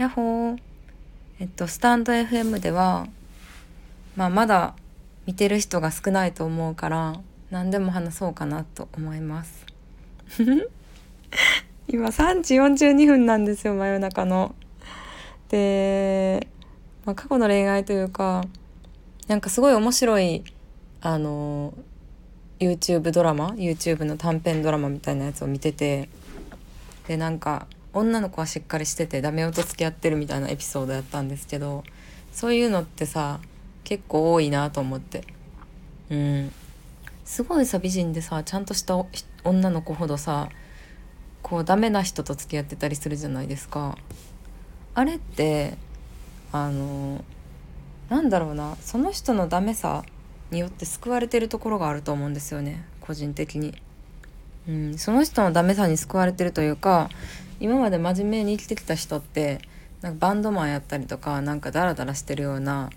やっほーえっとスタンド FM ではまあまだ見てる人が少ないと思うから何でも話そうかなと思います 今3時42分なんですよ真夜中の。で、まあ、過去の恋愛というかなんかすごい面白いあの YouTube ドラマ YouTube の短編ドラマみたいなやつを見ててでなんか女の子はしっかりしててダメ男と付き合ってるみたいなエピソードやったんですけどそういうのってさ結構多いなと思って。うん。すごいさ美人でさちゃんとした女の子ほどさこうダメな人と付き合ってたりするじゃないですか。あれってあのなんだろうなその人のダメさによって救われてるところがあると思うんですよね。個人的に。うん、その人のダメさに救われてるというか今まで真面目に生きてきた人ってなんかバンドマンやったりとかなんかダラダラしてるような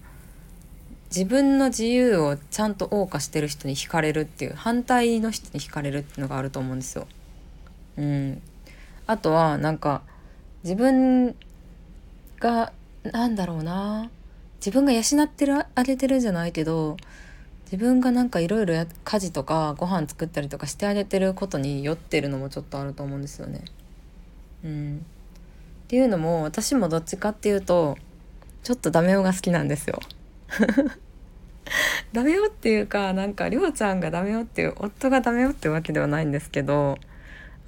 自分の自由をちゃんと謳歌してる人に惹かれるっていう反対の人に惹かれるっていうのがあると思うんですよ。うん、あとはなんか自分がなんだろうな自分が養ってるあげてるじゃないけど自分がなんかいろいろ家事とかご飯作ったりとかしてあげてることに酔ってるのもちょっとあると思うんですよね。うん、っていうのも私もどっちかっていうとちょっとダメ男が好きなんですよ。ダメ男っていうかなんかりょうちゃんがダメ男っていう夫がダメ男ってわけではないんですけど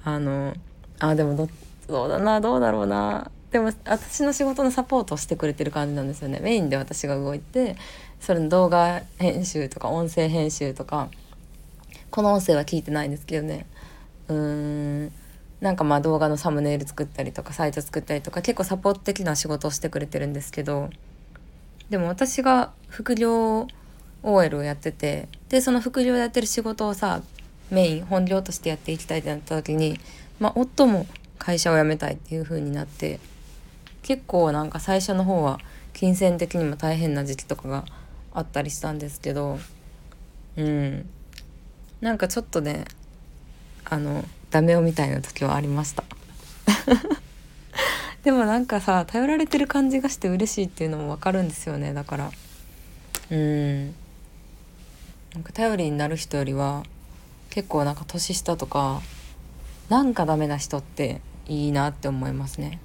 あのあでもどそうだなどうだろうな。でも私の仕事のサポートをしてくれてる感じなんですよね。メインで私が動いてそれの動画編集とか音声編集とかこの音声は聞いてないんですけどね。うん。なんかまあ動画のサムネイル作ったりとかサイト作ったりとか結構サポート的な仕事をしてくれてるんですけどでも私が副業 OL をやっててでその副業やってる仕事をさメイン本業としてやっていきたいってなった時に、まあ、夫も会社を辞めたいっていう風になって結構なんか最初の方は金銭的にも大変な時期とかがあったりしたんですけどうん。なんかちょっとねあのダメ男みたいな時はありました。でもなんかさ頼られてる感じがして嬉しいっていうのも分かるんですよね。だから。うん。なんか頼りになる人よりは結構なんか年下とかなんかダメな人っていいなって思いますね。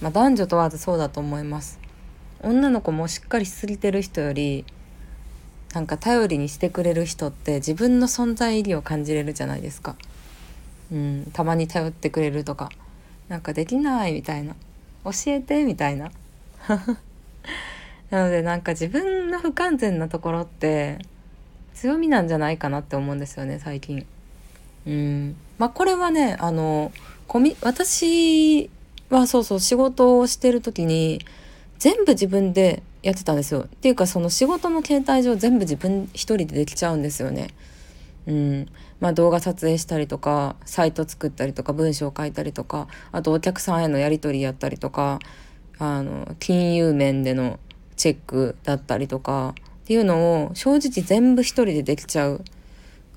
まあ男女問わずそうだと思います。女の子もしっかりしすぎてる人よりなんか頼りにしてくれる人って自分の存在意義を感じれるじゃないですかうんたまに頼ってくれるとか。なんかできないみたいな。教えてみたいな。なのでなんか自分の不完全なところって強みなんじゃないかなって思うんですよね最近。うん。まあこれはねあのコミ私はそうそう仕事をしてる時に全部自分でやってたんですよ。っていうかその仕事の形態上全部自分一人でできちゃうんですよね。うん、まあ動画撮影したりとかサイト作ったりとか文章書いたりとかあとお客さんへのやり取りやったりとかあの金融面でのチェックだったりとかっていうのを正直全部一人でできちゃう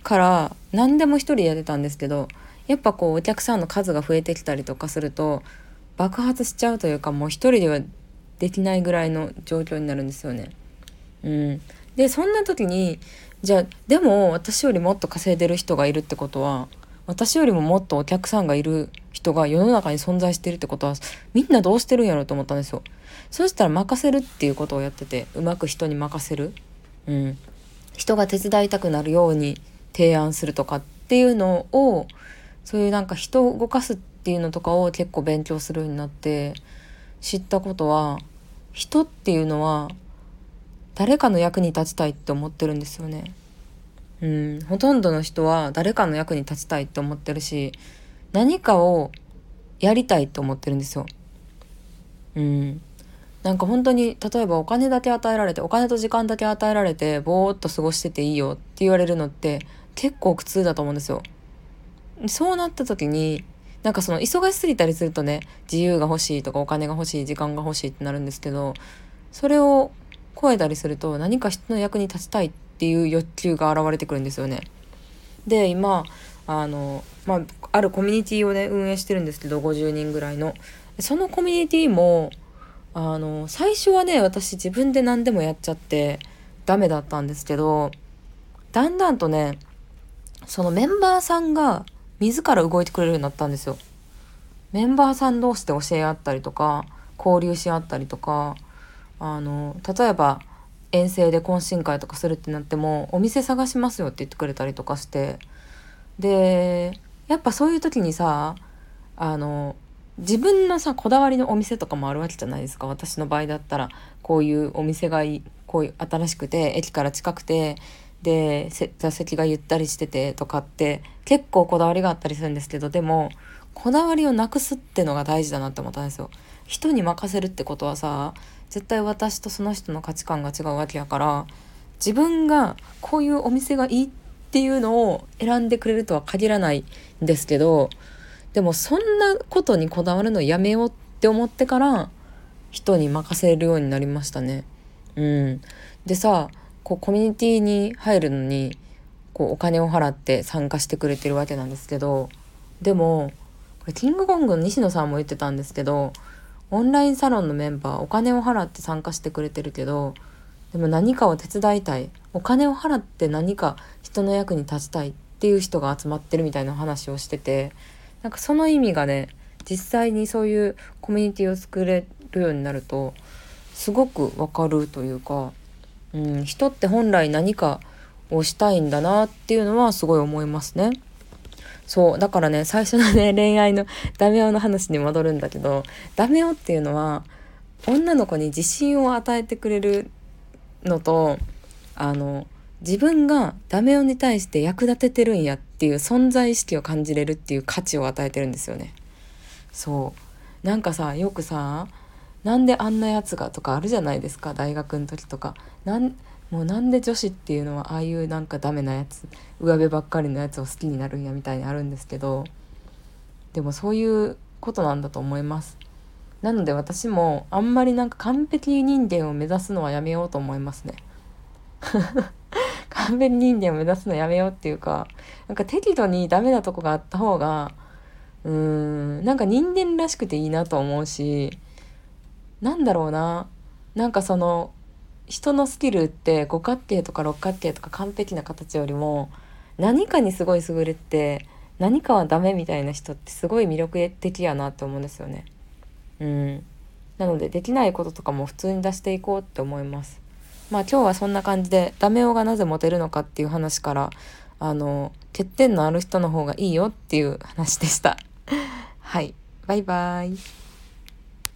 から何でも一人でやってたんですけどやっぱこうお客さんの数が増えてきたりとかすると爆発しちゃうというかもう一人ではできないぐらいの状況になるんですよね。うん、でそんな時にじゃあでも私よりもっと稼いでる人がいるってことは私よりももっとお客さんがいる人が世の中に存在してるってことはみんなどうしてるんやろうと思ったんですよ。そしたら任せるっていうことをやっててうまく人に任せる。うん、人が手伝いたくなるように提案するとかっていうのをそういうなんか人を動かすっていうのとかを結構勉強するようになって知ったことは人っていうのは誰かの役に立ちたいって思ってるんですよね。うん、ほとんどの人は誰かの役に立ちたいって思ってるし何かをやりたいって思ってるんですよ。うん、なんか本当に例えばお金だけ与えられてお金と時間だけ与えられてぼーっと過ごしてていいよって言われるのって結構苦痛だと思うんですよ。そうなった時になんかその忙しすぎたりするとね自由が欲しいとかお金が欲しい時間が欲しいってなるんですけどそれを超えたりすると何か人の役に立ちたいっていう欲求が現れてくるんですよね。で今あの、まあ、あるコミュニティをね運営してるんですけど50人ぐらいの。そのコミュニティもあの最初はね私自分で何でもやっちゃってダメだったんですけどだんだんとねそのメンバーさんが自ら動いてくれるようになったんですよ。メンバーさん同士で教え合ったりとか交流し合ったりとかあの例えば遠征で懇親会とかするってなってもお店探しますよって言ってくれたりとかして。でやっぱそういう時にさあの自分のさこだわりのお店とかもあるわけじゃないですか。私の場合だったらこういうお店がいこういう新しくて駅から近くてで座席がゆったりしててとかって結構こだわりがあったりするんですけどでもこだわりをなくすってのが大事だなって思ったんですよ。人に任せるってことはさ絶対私とその人の価値観が違うわけやから自分がこういうお店がいいっていうのを選んでくれるとは限らないんですけどでもそんなことにこだわるのやめようって思ってから人に任せるようになりましたね。うん、でさこうコミュニティに入るのにこうお金を払って参加してくれてるわけなんですけどでもれキングコングの西野さんも言ってたんですけどオンラインサロンのメンバーお金を払って参加してくれてるけどでも何かを手伝いたいお金を払って何か人の役に立ちたいっていう人が集まってるみたいな話をしててなんかその意味がね実際にそういうコミュニティを作れるようになるとすごくわかるというかうん、人って本来何かをしたいんだなっていうのはすごい思いますね。そうだからね最初のね 恋愛のダメ男の話に戻るんだけどダメ男っていうのは女の子に自信を与えてくれるのとあの自分がダメ男に対して役立ててるんやっていう存在意識を感じれるっていう価値を与えてるんですよね。そうなんかさよくさなんであんなやつがとかあるじゃないですか大学の時とかなんもうなんで女子っていうのはああいうなんかダメなやつ上辺ばっかりのやつを好きになるんやみたいにあるんですけどでもそういうことなんだと思います。なので私もあんまりなんか完璧人間を目指すのはやめようと思いますね。完璧人間を目指すのやめようっていうかなんか適度にダメなとこがあった方がうーんなんか人間らしくていいなと思うしなんだろうななんかその人のスキルって五角形とか六角形とか完璧な形よりも何かにすごい優れて何かはダメみたいな人ってすごい魅力的やなって思うんですよね。うん、なのでできないこととかも普通に出していこうって思います。まあ今日はそんな感じでダメ男がなぜモテるのかっていう話からあの欠点のある人の方がいいよっていう話でした。はいバイバイ。